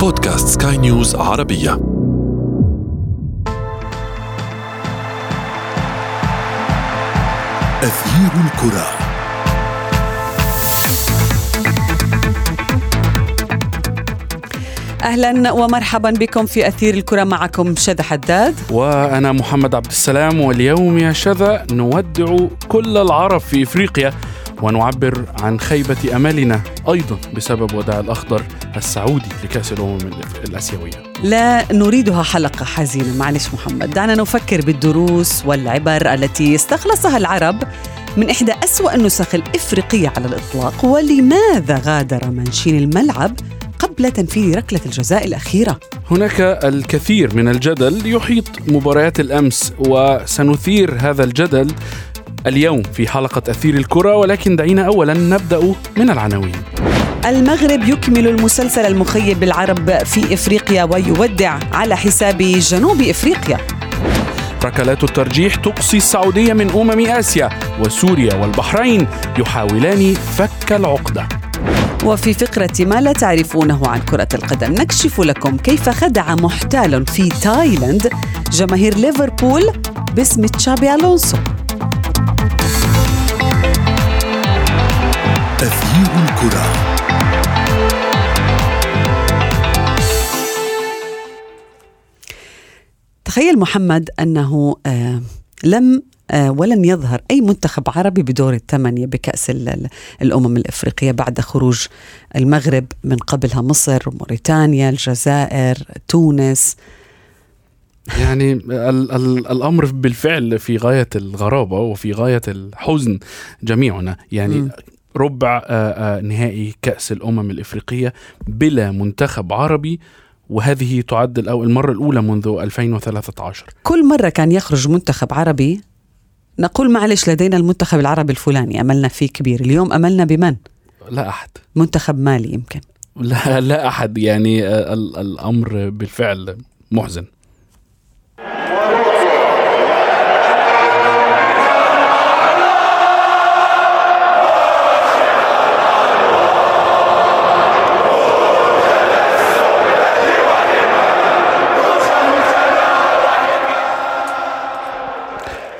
بودكاست سكاي نيوز عربية. أثير الكرة. أهلا ومرحبا بكم في أثير الكرة. معكم شذى حداد. وأنا محمد عبد السلام واليوم يا شذا نودع كل العرب في إفريقيا ونعبر عن خيبة أملنا أيضا بسبب وداع الأخضر السعودي لكأس الأمم الآسيوية. لا نريدها حلقة حزينة معلش محمد. دعنا نفكر بالدروس والعبر التي استخلصها العرب من إحدى أسوأ النسخ الإفريقية على الإطلاق. ولماذا غادر منشين الملعب قبل تنفيذ ركلة الجزاء الأخيرة؟ هناك الكثير من الجدل يحيط مباريات الأمس وسنثير هذا الجدل اليوم في حلقة أثير الكرة ولكن دعينا أولا نبدأ من العناوين. المغرب يكمل المسلسل المخيب بالعرب في إفريقيا ويودع على حساب جنوب إفريقيا. ركلات الترجيح تقصي السعودية من أمم آسيا وسوريا والبحرين يحاولان فك العقدة. وفي فقرة ما لا تعرفونه عن كرة القدم نكشف لكم كيف خدع محتال في تايلاند جماهير ليفربول باسم تشابي ألونسو. أثير الكرة. تخيل محمد أنه آه لم آه ولن يظهر أي منتخب عربي بدور الثمانية بكأس ال- ال- الأمم الإفريقية بعد خروج المغرب من قبلها مصر موريتانيا الجزائر تونس. يعني ال- ال- الأمر بالفعل في غاية الغرابة وفي غاية الحزن جميعنا. يعني مم. ربع آه، آه، نهائي كأس الأمم الإفريقية بلا منتخب عربي وهذه تعد المرة الأولى منذ 2013 كل مرة كان يخرج منتخب عربي نقول معلش لدينا المنتخب العربي الفلاني أملنا فيه كبير. اليوم أملنا بمن؟ لا أحد. منتخب مالي يمكن. لا لا أحد. يعني آه، ال- الأمر بالفعل محزن.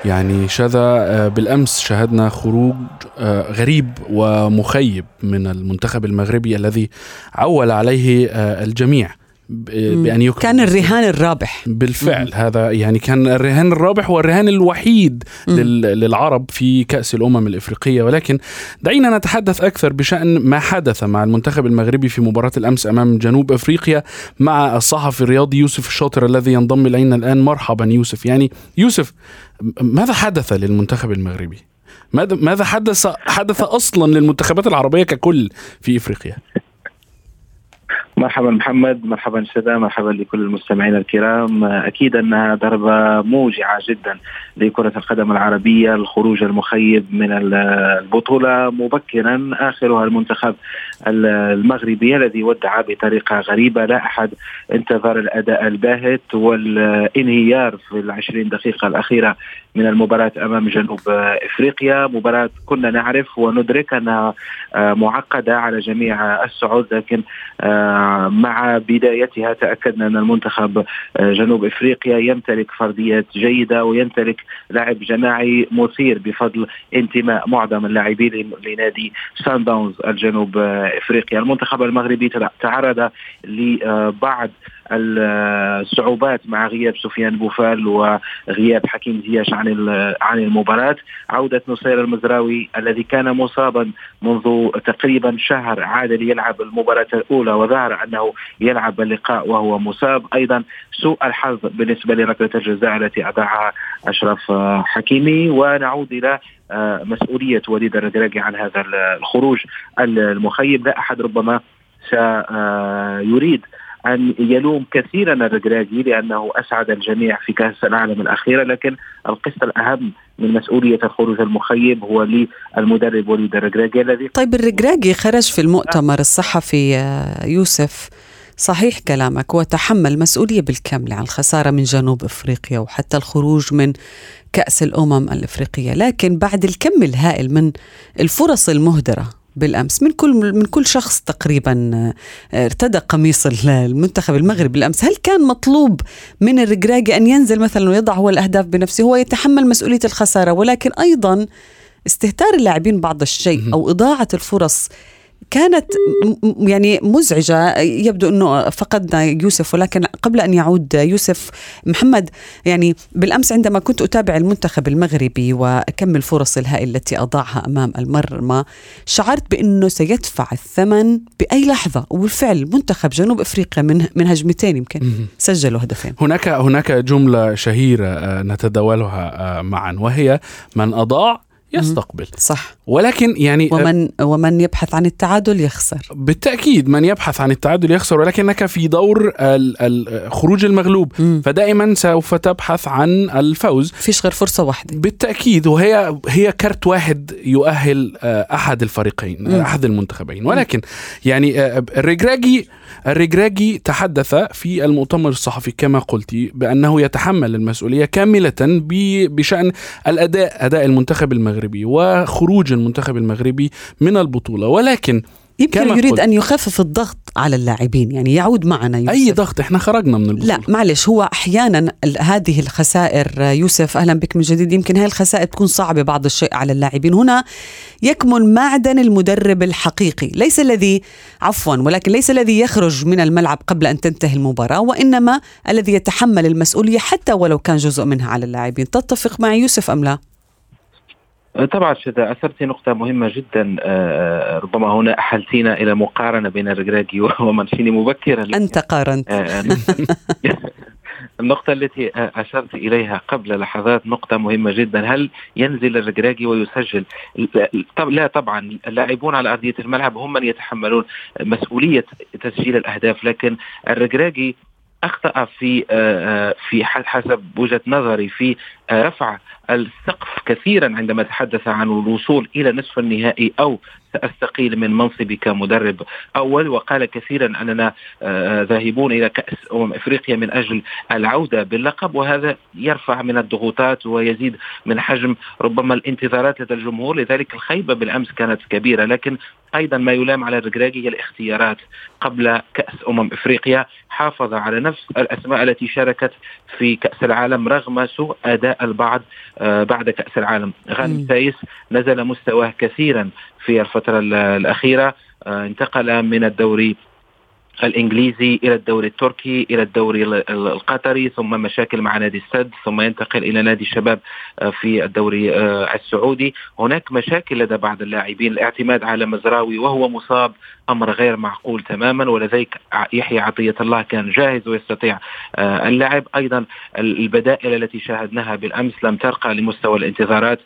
يعني شذا آه، بالأمس شاهدنا خروج آه، غريب ومخيب من المنتخب المغربي الذي عول عليه آه، الجميع. بان يكون كان الرهان الرابح بالفعل هذا يعني كان الرهان الرابح والرهان الوحيد. لل- للعرب في كأس الأمم الإفريقية ولكن دعينا نتحدث أكثر بشأن ما حدث مع المنتخب المغربي في مباراة الأمس أمام جنوب أفريقيا مع الصحفي الرياضي يوسف الشاطر الذي ينضم إلينا الآن مرحبا يوسف يعني يوسف ماذا حدث للمنتخب المغربي؟ ماذا ماذا حدث حدث أصلا للمنتخبات العربية ككل في إفريقيا؟ مرحبا محمد مرحبا شذا مرحبا لكل المستمعين الكرام. أكيد انها ضربه موجعه جدا لكرة القدم العربية الخروج المخيب من ال- البطولة مبكرا آخرها المنتخب ال- المغربي الذي ودع بطريقة غريبة. لا أحد انتظر الأداء الباهت والانهيار في العشرين دقيقة الأخيرة من المباراة أمام جنوب إفريقيا. مباراة كنا نعرف وندرك انها آه، معقدة على جميع الصعود لكن آه، مع بدايتها تأكدنا أن المنتخب آه، جنوب إفريقيا يمتلك فرديات جيدة ويمتلك لاعب جماعي مثير بفضل انتماء معظم اللاعبين لنادي سان داونز الجنوب آه، إفريقيا، المنتخب المغربي تع- تعرض لبعض الصعوبات مع غياب سفيان بوفال وغياب حكيم زياش عن عن المباراة، عودة نصير المزراوي الذي كان مصابا منذ تقريبا شهر عاد ليلعب المباراة الأولى وظهر أنه يلعب اللقاء وهو مصاب. أيضا سوء الحظ بالنسبة لركلة الجزاء التي أضاعها أشرف آه، حكيمي. ونعود إلى آه، مسؤولية وليد الركراكي عن هذا الخروج المخيب. لا أحد ربما سيريد أن يلوم كثيرا الركراكي لأنه أسعد الجميع في كأس العالم الأخيرة لكن القسط الأهم من مسؤولية الخروج المخيب هو للمدرب وليد الركراكي الذي طيب الركراكي خرج في المؤتمر الصحفي آه، يوسف صحيح كلامك وتحمل مسؤولية بالكامل عن الخسارة من جنوب أفريقيا وحتى الخروج من كأس الأمم الأفريقية لكن بعد الكم الهائل من الفرص المهدرة بالأمس. من كل من كل شخص تقريبا آه، ارتدى قميص ال- المنتخب المغربي بالأمس. هل كان مطلوب من الركراكي أن ينزل مثلا ويضع هو الأهداف بنفسه؟ هو يتحمل مسؤولية الخسارة ولكن أيضا استهتار اللاعبين بعض الشيء أو إضاعة الفرص كانت يعني مزعجة. يبدو أنه فقدنا يوسف ولكن قبل أن يعود يوسف محمد يعني بالأمس عندما كنت أتابع المنتخب المغربي وكم الفرص الهائلة التي أضاعها أمام المرمى شعرت بأنه سيدفع الثمن بأي لحظة. وبالفعل منتخب جنوب أفريقيا من, من هجمتين يمكن سجلوا هدفين. هناك هناك جملة شهيرة آه، نتداولها آه، معا وهي من أضاع يستقبل. صح. ولكن يعني آه، ومن ومن يبحث عن التعادل يخسر. بالتأكيد من يبحث عن التعادل يخسر ولكنك في دور خروج المغلوب. مم. فدائما سوف تبحث عن الفوز. فيش غير فرصة واحدة. بالتأكيد وهي هي كرت واحد يؤهل آه، أحد الفريقين مم. أحد المنتخبين. ولكن يعني آه، الرجراجي الرجراجي تحدث في المؤتمر الصحفي كما قلت بأنه يتحمل المسؤولية كاملة بشأن الأداء أداء المنتخب المغربي وخروج المنتخب المغربي من البطولة. ولكن يمكن يريد قلت. أن يخفف الضغط على اللاعبين يعني يعود معنا يوسف. أي ضغط؟ إحنا خرجنا من البطولة. لا معلش هو أحيانا هذه الخسائر يوسف أهلا بك من جديد يمكن هاي الخسائر تكون صعبة بعض الشيء على اللاعبين. هنا يكمن معدن المدرب الحقيقي ليس الذي عفوا ولكن ليس الذي يخرج من الملعب قبل أن تنتهي المباراة وإنما الذي يتحمل المسؤولية حتى ولو كان جزء منها على اللاعبين. تتفق مع يوسف أم لا؟ طبعا شذا أثرت نقطة مهمة جدا آه، ربما هنا أحلتينا إلى مقارنة بين الرجراجي ومانشيني مبكرا. أنت قارنت. آه، النقطة التي آه، أشرت إليها قبل لحظات نقطة مهمة جدا. هل ينزل الرجراجي ويسجل؟ لا طبعا. اللاعبون على أرضية الملعب هم من يتحملون مسؤولية تسجيل الأهداف لكن الرجراجي أخطأ في آه، آه، في حسب وجهة نظري في آه، رفع السقف كثيرا عندما تحدث عن الوصول إلى نصف النهائي أو سأستقيل من منصبي كمدرب أول. وقال كثيرا أننا آه، ذاهبون إلى كأس أمم إفريقيا من أجل العودة باللقب وهذا يرفع من الضغوطات ويزيد من حجم ربما الانتظارات لدى الجمهور. لذلك الخيبة بالأمس كانت كبيرة لكن أيضا ما يلام على الرجراجي هي الاختيارات قبل كأس أمم إفريقيا. حافظ على نفس الأسماء التي شاركت في كأس العالم رغم سوء أداء البعض آه، بعد كأس العالم. غانم سايس نزل مستواه كثيرا في الفترة ال- الأخيرة آه، انتقل من الدوري الإنجليزي إلى الدوري التركي إلى الدوري ال- ال- القطري ثم مشاكل مع نادي السد ثم ينتقل إلى نادي الشباب آه، في الدوري آه، السعودي. هناك مشاكل لدى بعض اللاعبين. الاعتماد على مزراوي وهو مصاب أمر غير معقول تماما ولذلك يحيى عطية الله كان جاهز ويستطيع آه، اللعب. أيضا ال- البدائل التي شاهدناها بالأمس لم ترقى لمستوى الانتظارات.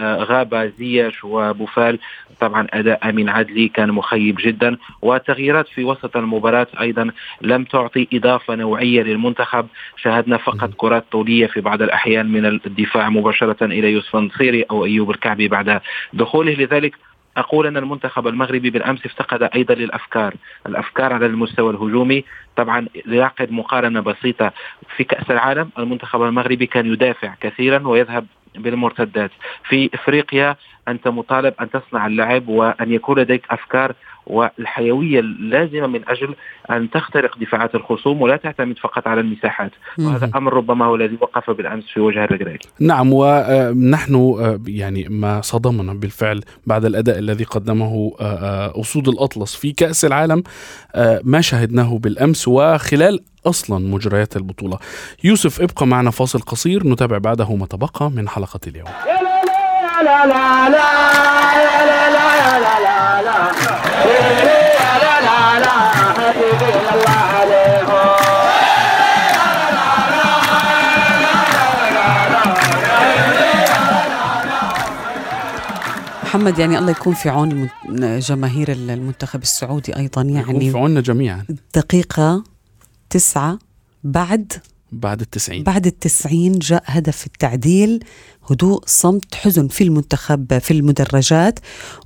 غاب زياش وبوفال طبعا أداء أمين عدلي كان مخيب جدا وتغييرات في وسط المباراة أيضا لم تعطي إضافة نوعية للمنتخب. شاهدنا فقط كرات طولية في بعض الأحيان من الدفاع مباشرة إلى يوسف النصيري أو أيوب الكعبي بعد دخوله. لذلك أقول أن المنتخب المغربي بالأمس افتقد أيضا للأفكار، الأفكار على المستوى الهجومي، طبعا لنعقد مقارنة بسيطة في كأس العالم. المنتخب المغربي كان يدافع كثيرا ويذهب بالمرتدات، في إفريقيا أنت مطالب أن تصنع اللعب وأن يكون لديك أفكار والحيوية اللازمة من أجل أن تخترق دفاعات الخصوم ولا تعتمد فقط على المساحات، وهذا أمر ربما هو الذي وقف بالأمس في وجه الرجراجي. نعم ونحن يعني ما صدمنا بالفعل بعد الأداء الذي قدمه آه، آه، أسود الأطلس في كأس العالم آه، ما شاهدناه بالأمس وخلال أصلا مجريات البطولة. يوسف ابقى معنا فاصل قصير نتابع بعده ما تبقى من حلقة اليوم. محمد يعني الله يكون في عون جماهير المنتخب السعودي أيضا يكون يعني في عنا جميعا. دقيقة تسعة بعد بعد التسعين. بعد التسعين جاء هدف التعديل. هدوء صمت حزن في المنتخب في المدرجات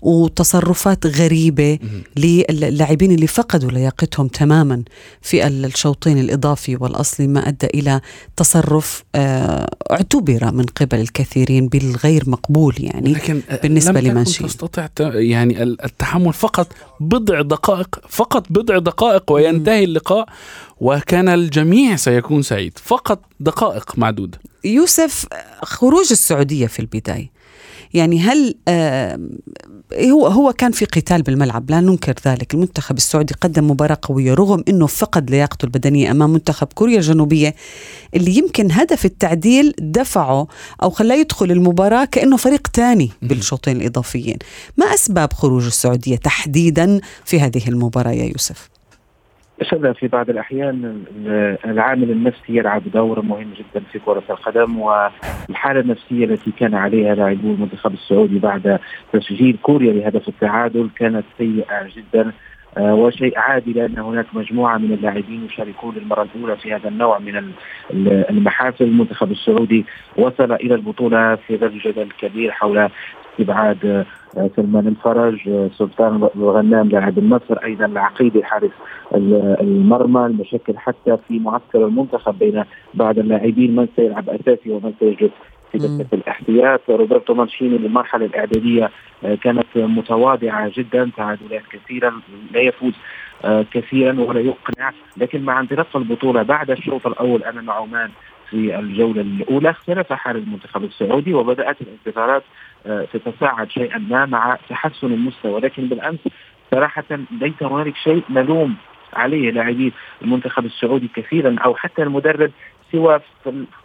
وتصرفات غريبة للاعبين اللي فقدوا لياقتهم تماما في الشوطين الإضافي والأصلي ما أدى إلى تصرف آه، اعتبر من قبل الكثيرين بالغير مقبول يعني لكن بالنسبة لم لمنشي تستطع يعني التحمل فقط بضع دقائق فقط بضع دقائق وينتهي اللقاء وكان الجميع سيكون سعيد. فقط دقائق معدودة يوسف خروج السعودية في البداية. يعني هل آه هو هو كان في قتال بالملعب لا ننكر ذلك. المنتخب السعودي قدم مباراة قوية رغم أنه فقد لياقته البدنية أمام منتخب كوريا الجنوبية اللي يمكن هدف التعديل دفعه أو خلاه يدخل المباراة كأنه فريق تاني بالشوطين الإضافيين. ما أسباب خروج السعودية تحديدا في هذه المباراة يا يوسف؟ شذا في بعض الأحيان العامل النفسي يلعب دور مهم جدا في كرة القدم والحالة النفسية التي كان عليها لاعبو المنتخب السعودي بعد تسجيل كوريا لهدف التعادل كانت سيئة جدا آه، وشيء عادي لأن هناك مجموعة من اللاعبين يشاركون للمره الأولى في هذا النوع من المحافل. المنتخب السعودي وصل إلى البطولة في ظل جدل كبير حول استبعاد سلمان الفرج آه، سلطان الغنام لاعب النصر أيضا العقيدي حارس المرمى المشكل حتى في معسكر المنتخب بين بعض اللاعبين من سيلعب أساسي ومن سيجلس في دكة الإحتياط. روبرتو مانشيني للمرحلة الإعدادية آه، كانت متواضعة جدا تعادلات كثيرا لا يفوز كثيرا ولا يقنع. لكن مع انطلاق البطولة بعد الشوط الأول أمام عمان في الجولة الأولى اختلف حال المنتخب السعودي وبدأت الانتظارات تتصاعد شيئا ما مع تحسن المستوى لكن بالأمس صراحة ليس هنالك شيء نلوم عليه لاعبي المنتخب السعودي كثيرا أو حتى المدرب سوى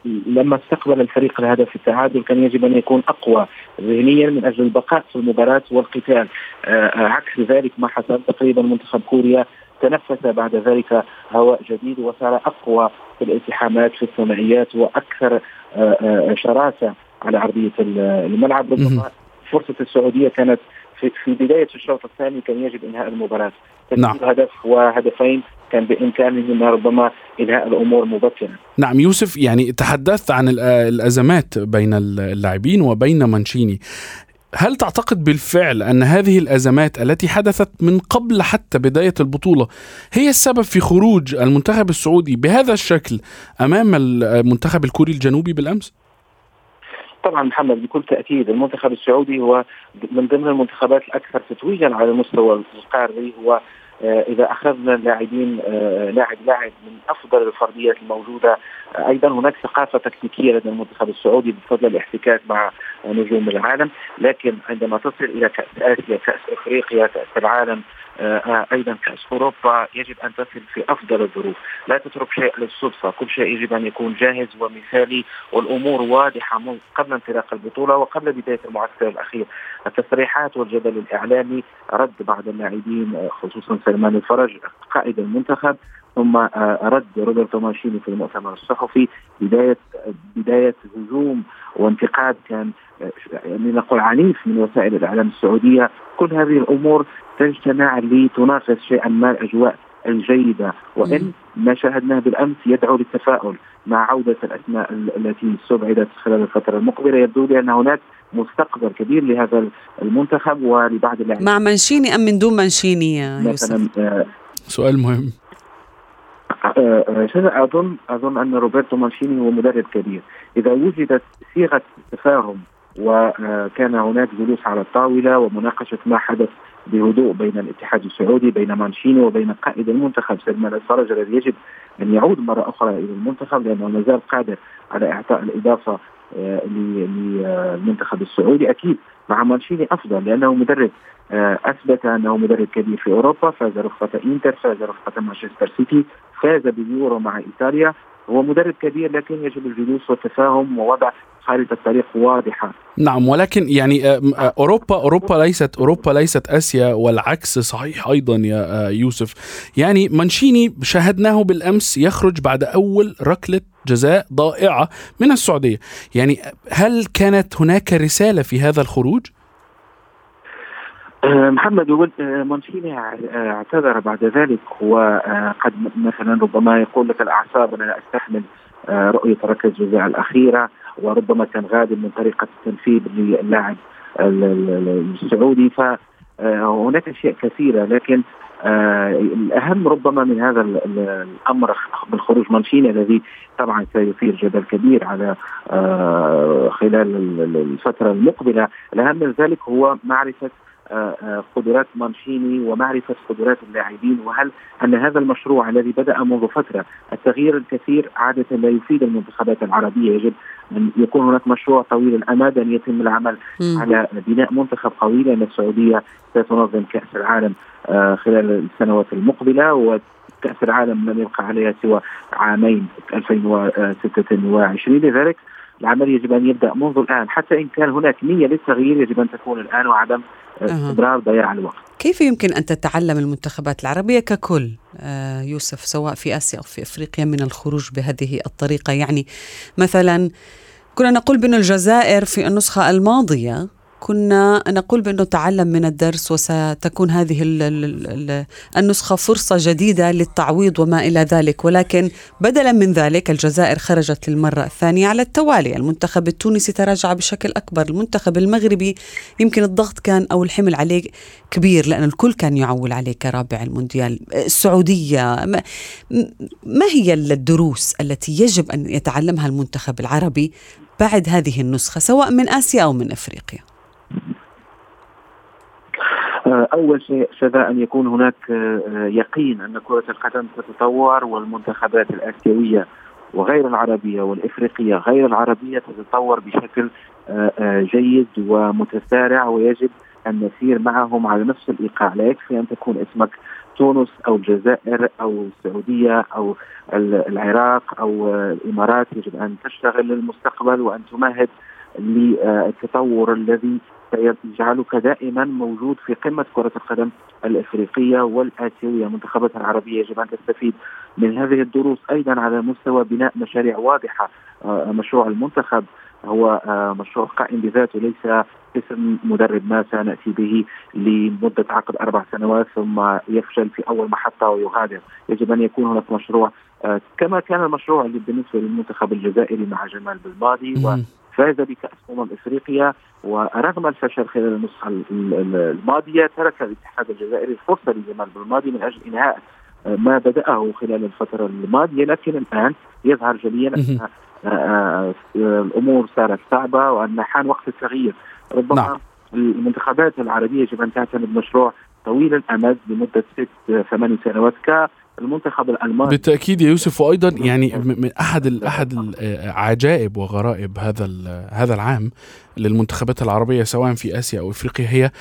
لما استقبل الفريق الهدف التعادل كان يجب أن يكون أقوى ذهنيا من أجل البقاء في المباراة والقتال. آه عكس ذلك ما حصل تقريبا منتخب كوريا تنفس بعد ذلك هواء جديد وصار أقوى في الالتحامات في الثنائيات وأكثر آه آه شراسة على ارضيه الملعب ربما فرصة السعودية كانت في, في بداية الشوط الثاني كان يجب إنهاء المباراة نعم. هدف وهدفين كان بامكانهما ربما إنهاء الأمور مبكرا. نعم يوسف يعني تحدثت عن الأزمات بين اللاعبين وبين مانشيني. هل تعتقد بالفعل أن هذه الأزمات التي حدثت من قبل حتى بداية البطولة هي السبب في خروج المنتخب السعودي بهذا الشكل أمام المنتخب الكوري الجنوبي بالأمس؟ طبعا محمد بكل تأكيد المنتخب السعودي هو من ضمن المنتخبات الأكثر تتويجا على المستوى القاري هو إذا اخذنا اللاعبين آه، لاعب لاعب من أفضل الفرديات الموجودة آه، أيضا هناك ثقافة تكتيكية لدى المنتخب السعودي بفضل الاحتكاك مع نجوم العالم لكن عندما تصل إلى كاس اسيا كأس أفريقيا كأس العالم آه، آه، أيضا كاس أوروبا يجب أن تصل في أفضل الظروف، لا تترك شيء للصدفة، كل شيء يجب أن يكون جاهز ومثالي والأمور واضحة قبل انطلاق البطولة وقبل بداية المعسكر الأخير. التصريحات والجدل الإعلامي رد بعض اللاعبين آه، خصوصا سلمان الفرج قائد المنتخب ثم رد روبرتو ماشيني في المؤتمر الصحفي بداية بداية هجوم وانتقاد كان يعني نقول عنيف من وسائل الإعلام السعودية. كل هذه الأمور تجتمع لتناقش شيئا ما الأجواء الجيدة. وإن ما شاهدناه بالأمس يدعو للتفاؤل مع عودة الأسماء التي استبعدت خلال الفترة المقبلة. يبدو لي أن هناك مستقبل كبير لهذا المنتخب ولبعض اللاعبين. مع منشيني أم من دون منشيني يا يوسف؟ آه سؤال مهم. آه، آه، أظن أظن أن روبرتو مانشيني هو مدرب كبير. إذا وجدت صيغة تفاهم وكان هناك جلوس على الطاولة ومناقشة ما حدث بهدوء بين الاتحاد السعودي بين مانشيني وبين قائد المنتخب سلمان الفرج الذي يجب أن يعود مرة أخرى إلى المنتخب لأنه ما زال قادر على إعطاء الإضافة آه، للمنتخب السعودي. أكيد مع مانشيني أفضل لأنه مدرب آه، أثبت أنه مدرب كبير في أوروبا. فاز رفقه إنتر فاز رفقه مانشستر سيتي فاز باليورو مع إيطاليا. هو مدرب كبير لكن يجب الجلوس والتفاهم ووضع خارطة الطريق واضحة. نعم ولكن يعني آه، آه، أوروبا أوروبا ليست أوروبا ليست آسيا والعكس صحيح أيضا يا يوسف. يعني مانشيني شاهدناه بالأمس يخرج بعد أول ركلة جزاء ضائعة من السعودية. يعني هل كانت هناك رسالة في هذا الخروج؟ آه، محمد آه، مونشيني آه، اعتذر بعد ذلك وقد مثلا ربما يقول لك الأعصاب أنا أستحمل رؤية ركلة الجزاء الأخيرة. وربما كان غادر من طريقة التنفيذ للاعب السعودي. فهناك أشياء كثيرة لكن آه الأهم ربما من هذا الأمر بالخروج مانشيني الذي طبعا سيثير جدل كبير على آه خلال الفترة المقبلة، الأهم من ذلك هو معرفة آه، آه، قدرات مانشيني ومعرفة قدرات اللاعبين وهل أن هذا المشروع الذي بدأ منذ فترة التغيير الكثير عادة لا يفيد المنتخبات العربية يجب أن يكون هناك مشروع طويل الأمد أن يتم العمل م. على بناء منتخب قوي لأن السعودية ستنظم كأس العالم آه، خلال السنوات المقبلة وكأس العالم لم يبقى عليها سوى عامين 2026 لذلك العمل يجب أن يبدأ منذ الآن. حتى إن كان هناك نية للتغيير يجب أن تكون الآن وعدم استمرار ضياع الوقت. كيف يمكن أن تتعلم المنتخبات العربية ككل؟ آه، يوسف سواء في آسيا أو في أفريقيا من الخروج بهذه الطريقة؟ يعني مثلا كنا نقول بأن الجزائر في النسخة الماضية كنا نقول بأنه تعلم من الدرس وستكون هذه النسخة فرصة جديدة للتعويض وما إلى ذلك. ولكن بدلا من ذلك الجزائر خرجت للمرة الثانية على التوالي. المنتخب التونسي تراجع بشكل أكبر. المنتخب المغربي يمكن الضغط كان أو الحمل عليه كبير لأن الكل كان يعول عليه كرابع المونديال. السعودية ما هي الدروس التي يجب أن يتعلمها المنتخب العربي بعد هذه النسخة سواء من آسيا أو من أفريقيا؟ آه، أول شيء شذا أن يكون هناك آه، يقين أن كرة القدم تتطور والمنتخبات الآسيوية وغير العربية والإفريقية غير العربية تتطور بشكل آه، جيد ومتسارع ويجب أن نسير معهم على نفس الإيقاع، لا يكفي أن تكون اسمك تونس أو الجزائر أو السعودية أو العراق أو الإمارات، يجب أن تشتغل للمستقبل وأن تمهد للتطور الذي سيجعلك دائما موجود في قمة كرة القدم الإفريقية والآسيوية، المنتخبات العربية يجب أن تستفيد من هذه الدروس أيضا على مستوى بناء مشاريع واضحة، آه، مشروع المنتخب هو آه، مشروع قائم بذاته ليس اسم مدرب ما سنأتي به لمدة عقد أربع سنوات ثم يفشل في أول محطة ويغادر، يجب أن يكون هناك مشروع آه، كما كان المشروع بالنسبة للمنتخب الجزائري مع جمال بالماضي فاز بكأس أمم إفريقيا ورغم الفشل خلال النسخة الماضية ترك الاتحاد الجزائري الفرصة لجمال بالماضي من أجل إنهاء ما بدأه خلال الفترة الماضية لكن الآن يظهر جليا أن آه، آه، الأمور صارت صعبة وأن حان وقت التغيير ربما نعم. المنتخبات العربية يجب أن تعتمد مشروع طويل الأمد لمدة ست ثمان سنوات ك المنتخب الألماني. بالتأكيد يا يوسف وأيضا يعني من أحد أحد العجائب وغرائب هذا هذا العام للمنتخبات العربية سواء في آسيا أو إفريقيا هي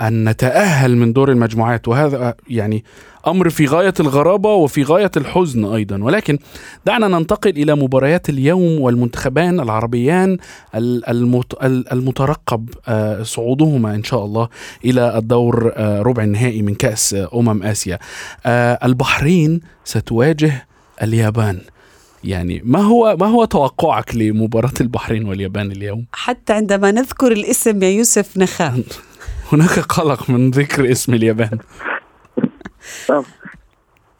أن نتأهل من دور المجموعات. وهذا يعني أمر في غاية الغرابة وفي غاية الحزن أيضا. ولكن دعنا ننتقل إلى مباريات اليوم والمنتخبان العربيان المترقب آه، صعودهما إن شاء الله إلى الدور آه، ربع النهائي من كأس أمم آسيا. آه، البحرين ستواجه اليابان. يعني ما هو ما هو توقعك لمباراة البحرين واليابان اليوم؟ حتى عندما نذكر الاسم يا يوسف نخاف. هناك قلق من ذكر اسم اليابان.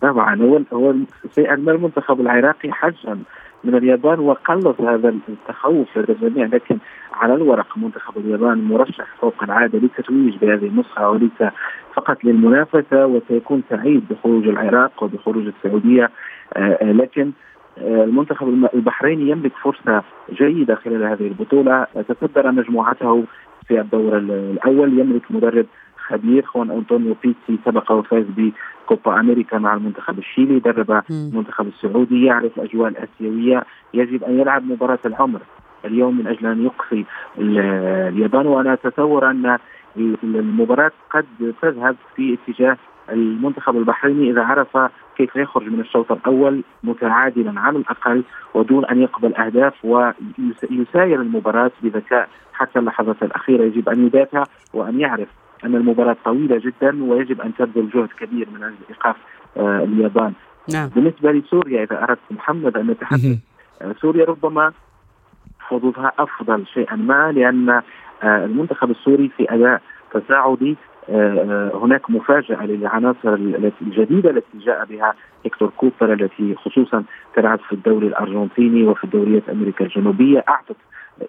طبعا هو هو أن المنتخب العراقي حجم من اليابان وقلص هذا التخوف لدى الجميع لكن على الورق منتخب اليابان مرشح فوق العادة للتتويج بهذه النسخة وليس فقط للمنافسة وسيكون سعيد بخروج العراق وبخروج السعودية. آه، آه، لكن آه، المنتخب البحريني يملك فرصة جيدة خلال هذه البطولة. تصدر مجموعته في الدور الأول يملك مدرب خبير خوان أنطونيو بيتسي سبق وفاز بكوبا أمريكا مع المنتخب الشيلي درب المنتخب السعودي يعرف الاجواء الآسيوية يجب أن يلعب مباراة العمر. اليوم من أجل أن يقصي اليابان وأنا أتصور أن المباراة قد تذهب في اتجاه المنتخب البحريني إذا عرف كيف يخرج من الشوط الأول متعادلا على الأقل ودون أن يقبل أهداف ويساير المباراة بذكاء حتى اللحظات الأخيرة. يجب أن يدافع وأن يعرف أن المباراة طويلة جدا ويجب أن تبذل جهد كبير من أجل إيقاف آه اليابان. نعم. بالنسبة لسوريا إذا أردت محمد أن نتحدث آه سوريا ربما حظوظها أفضل شيئا ما لأن آه المنتخب السوري في أداء تصاعدي هناك مفاجأة للعناصر الجديدة التي جاء بها هيكتور كوبر التي خصوصا تلعب في الدوري الأرجنتيني وفي الدوريات أمريكا الجنوبية أعطت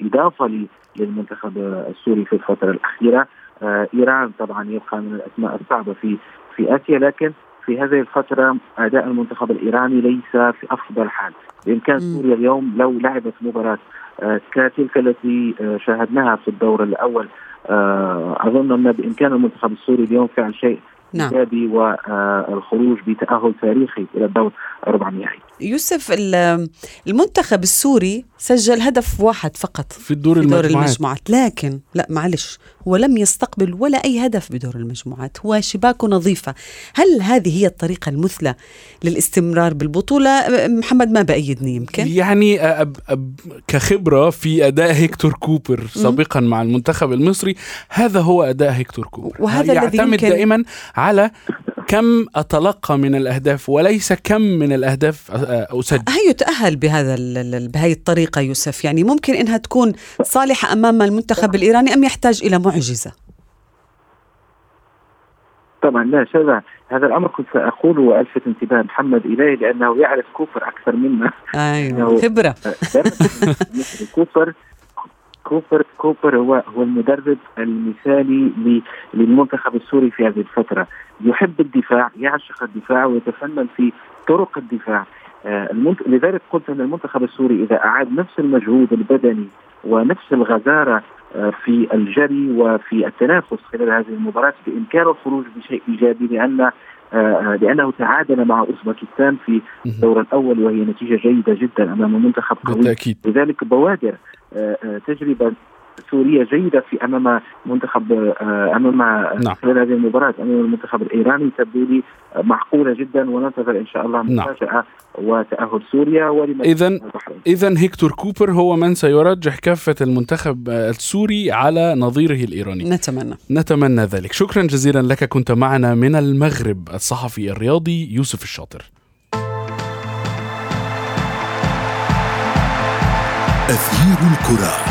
إضافة للمنتخب السوري في الفترة الأخيرة إيران طبعا يبقى من الأسماء الصعبة في في آسيا لكن في هذه الفترة أداء المنتخب الإيراني ليس في أفضل حال بإمكان سوريا اليوم لو لعبت مباراة آه، كتلك التي آه، شاهدناها في الدور الأول آه، أظن أن بإمكان المنتخب السوري اليوم فعل شيء. ايجابي والخروج بتأهل تاريخي إلى الدور ربع النهائي. يوسف المنتخب السوري سجل هدف واحد فقط في الدور في دور المجموعات. لكن لا معلش هو لم يستقبل ولا أي هدف بدور المجموعات هو شباكه نظيفة. هل هذه هي الطريقة المثلى للاستمرار بالبطولة؟ محمد ما بأيدني يمكن؟ يعني أب أب كخبرة في أداء هيكتور كوبر سابقا مع المنتخب المصري هذا هو أداء هيكتور كوبر. وهذا يعتمد الذي يمكن دائما على كم أتلقى من الأهداف وليس كم من الأهداف أسجل. هي تأهل بهذا بهذه الطريقة يوسف. يعني ممكن إنها تكون صالحة أمام المنتخب الإيراني أم يحتاج إلى معجزة؟ طبعا لا شبه هذا الأمر كنت سأقوله وألفت انتباه محمد إليه لأنه يعرف كوبر أكثر منا أيوه خبرة. كوبر كوبر كوبر هو هو المدرب المثالي للمنتخب السوري في هذه الفترة. يحب الدفاع يعشق الدفاع ويتفنن في طرق الدفاع. آه لذلك قلت أن المنتخب السوري إذا أعاد نفس المجهود البدني ونفس الغزارة آه في الجري وفي التنافس خلال هذه المباراة بامكانه الخروج بشيء إيجابي لأن آه, لأنه تعادل مع أوزبكستان في الدور الأول وهي نتيجة جيدة جدا أمام منتخب قوي. بالتأكيد. لذلك بوادر تجربة سورية جيدة في أمام منتخب آه، أمام نعم. خلال هذه المباراة أمام المنتخب الإيراني تبدو لي معقولة جدا وننتظر إن شاء الله نعم. مفاجأة نعم. وتأهل سوريا اذا اذا هيكتور كوبر هو من سيرجح كافة المنتخب السوري على نظيره الإيراني نتمنى نتمنى ذلك شكرا جزيلا لك كنت معنا من المغرب الصحفي الرياضي يوسف الشاطر أثير الكرة.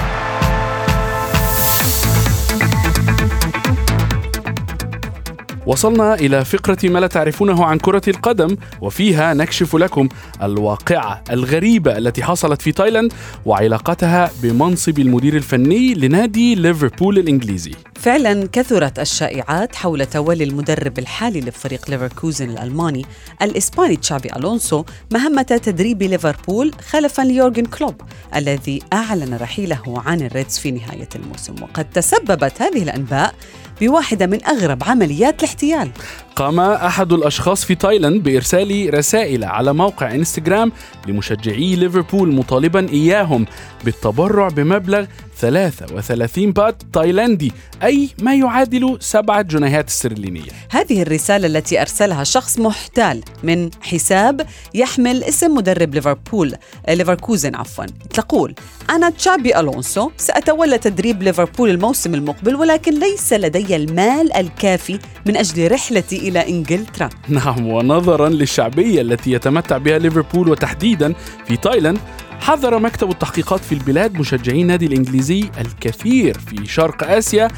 وصلنا إلى فقرة ما لا تعرفونه عن كرة القدم وفيها نكشف لكم الواقعة الغريبة التي حصلت في تايلاند وعلاقتها بمنصب المدير الفني لنادي ليفربول الإنجليزي. فعلا كثرت الشائعات حول تولي المدرب الحالي لفريق ليفركوزن الألماني الإسباني تشابي ألونسو مهمة تدريب ليفربول خلفا ليورجن كلوب الذي أعلن رحيله عن الريدز في نهاية الموسم. وقد تسببت هذه الأنباء بواحدة من أغرب عمليات الاحتيال. قام أحد الأشخاص في تايلاند بإرسال رسائل على موقع إنستغرام لمشجعي ليفربول مطالبا إياهم بالتبرع بمبلغ 33 بات تايلاندي أي ما يعادل سبعة جنيهات استرلينية. هذه الرسالة التي أرسلها شخص محتال من حساب يحمل اسم مدرب ليفربول ليفركوزن عفوا. تقول أنا تشابي ألونسو سأتولى تدريب ليفربول الموسم المقبل ولكن ليس لدي المال الكافي من أجل رحلتي إلى إنجلترا. نعم ونظرا للشعبية التي يتمتع بها ليفربول وتحديدا في تايلاند حذر مكتب التحقيقات في البلاد مشجعي النادي الإنجليزي الكثير في شرق آسيا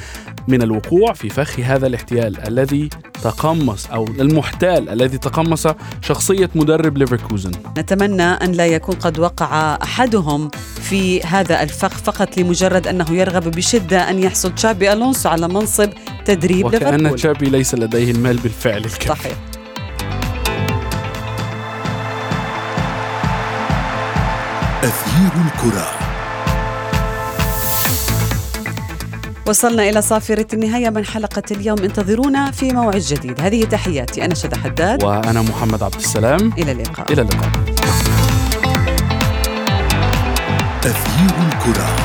من الوقوع في فخ هذا الاحتيال الذي تقمص أو المحتال الذي تقمص شخصية مدرب ليفركوزن. نتمنى أن لا يكون قد وقع أحدهم في هذا الفخ فقط لمجرد أنه يرغب بشدة أن يحصل تشابي ألونسو على منصب تدريب وكأن ليفربول. وكأن تشابي ليس لديه المال بالفعل الكافي. صحيح. أثير الكرة. وصلنا إلى صافرة النهاية من حلقة اليوم. انتظرونا في موعد جديد. هذه تحياتي. أنا شد حداد. وأنا محمد عبد السلام. إلى اللقاء. إلى اللقاء. أثير الكرة.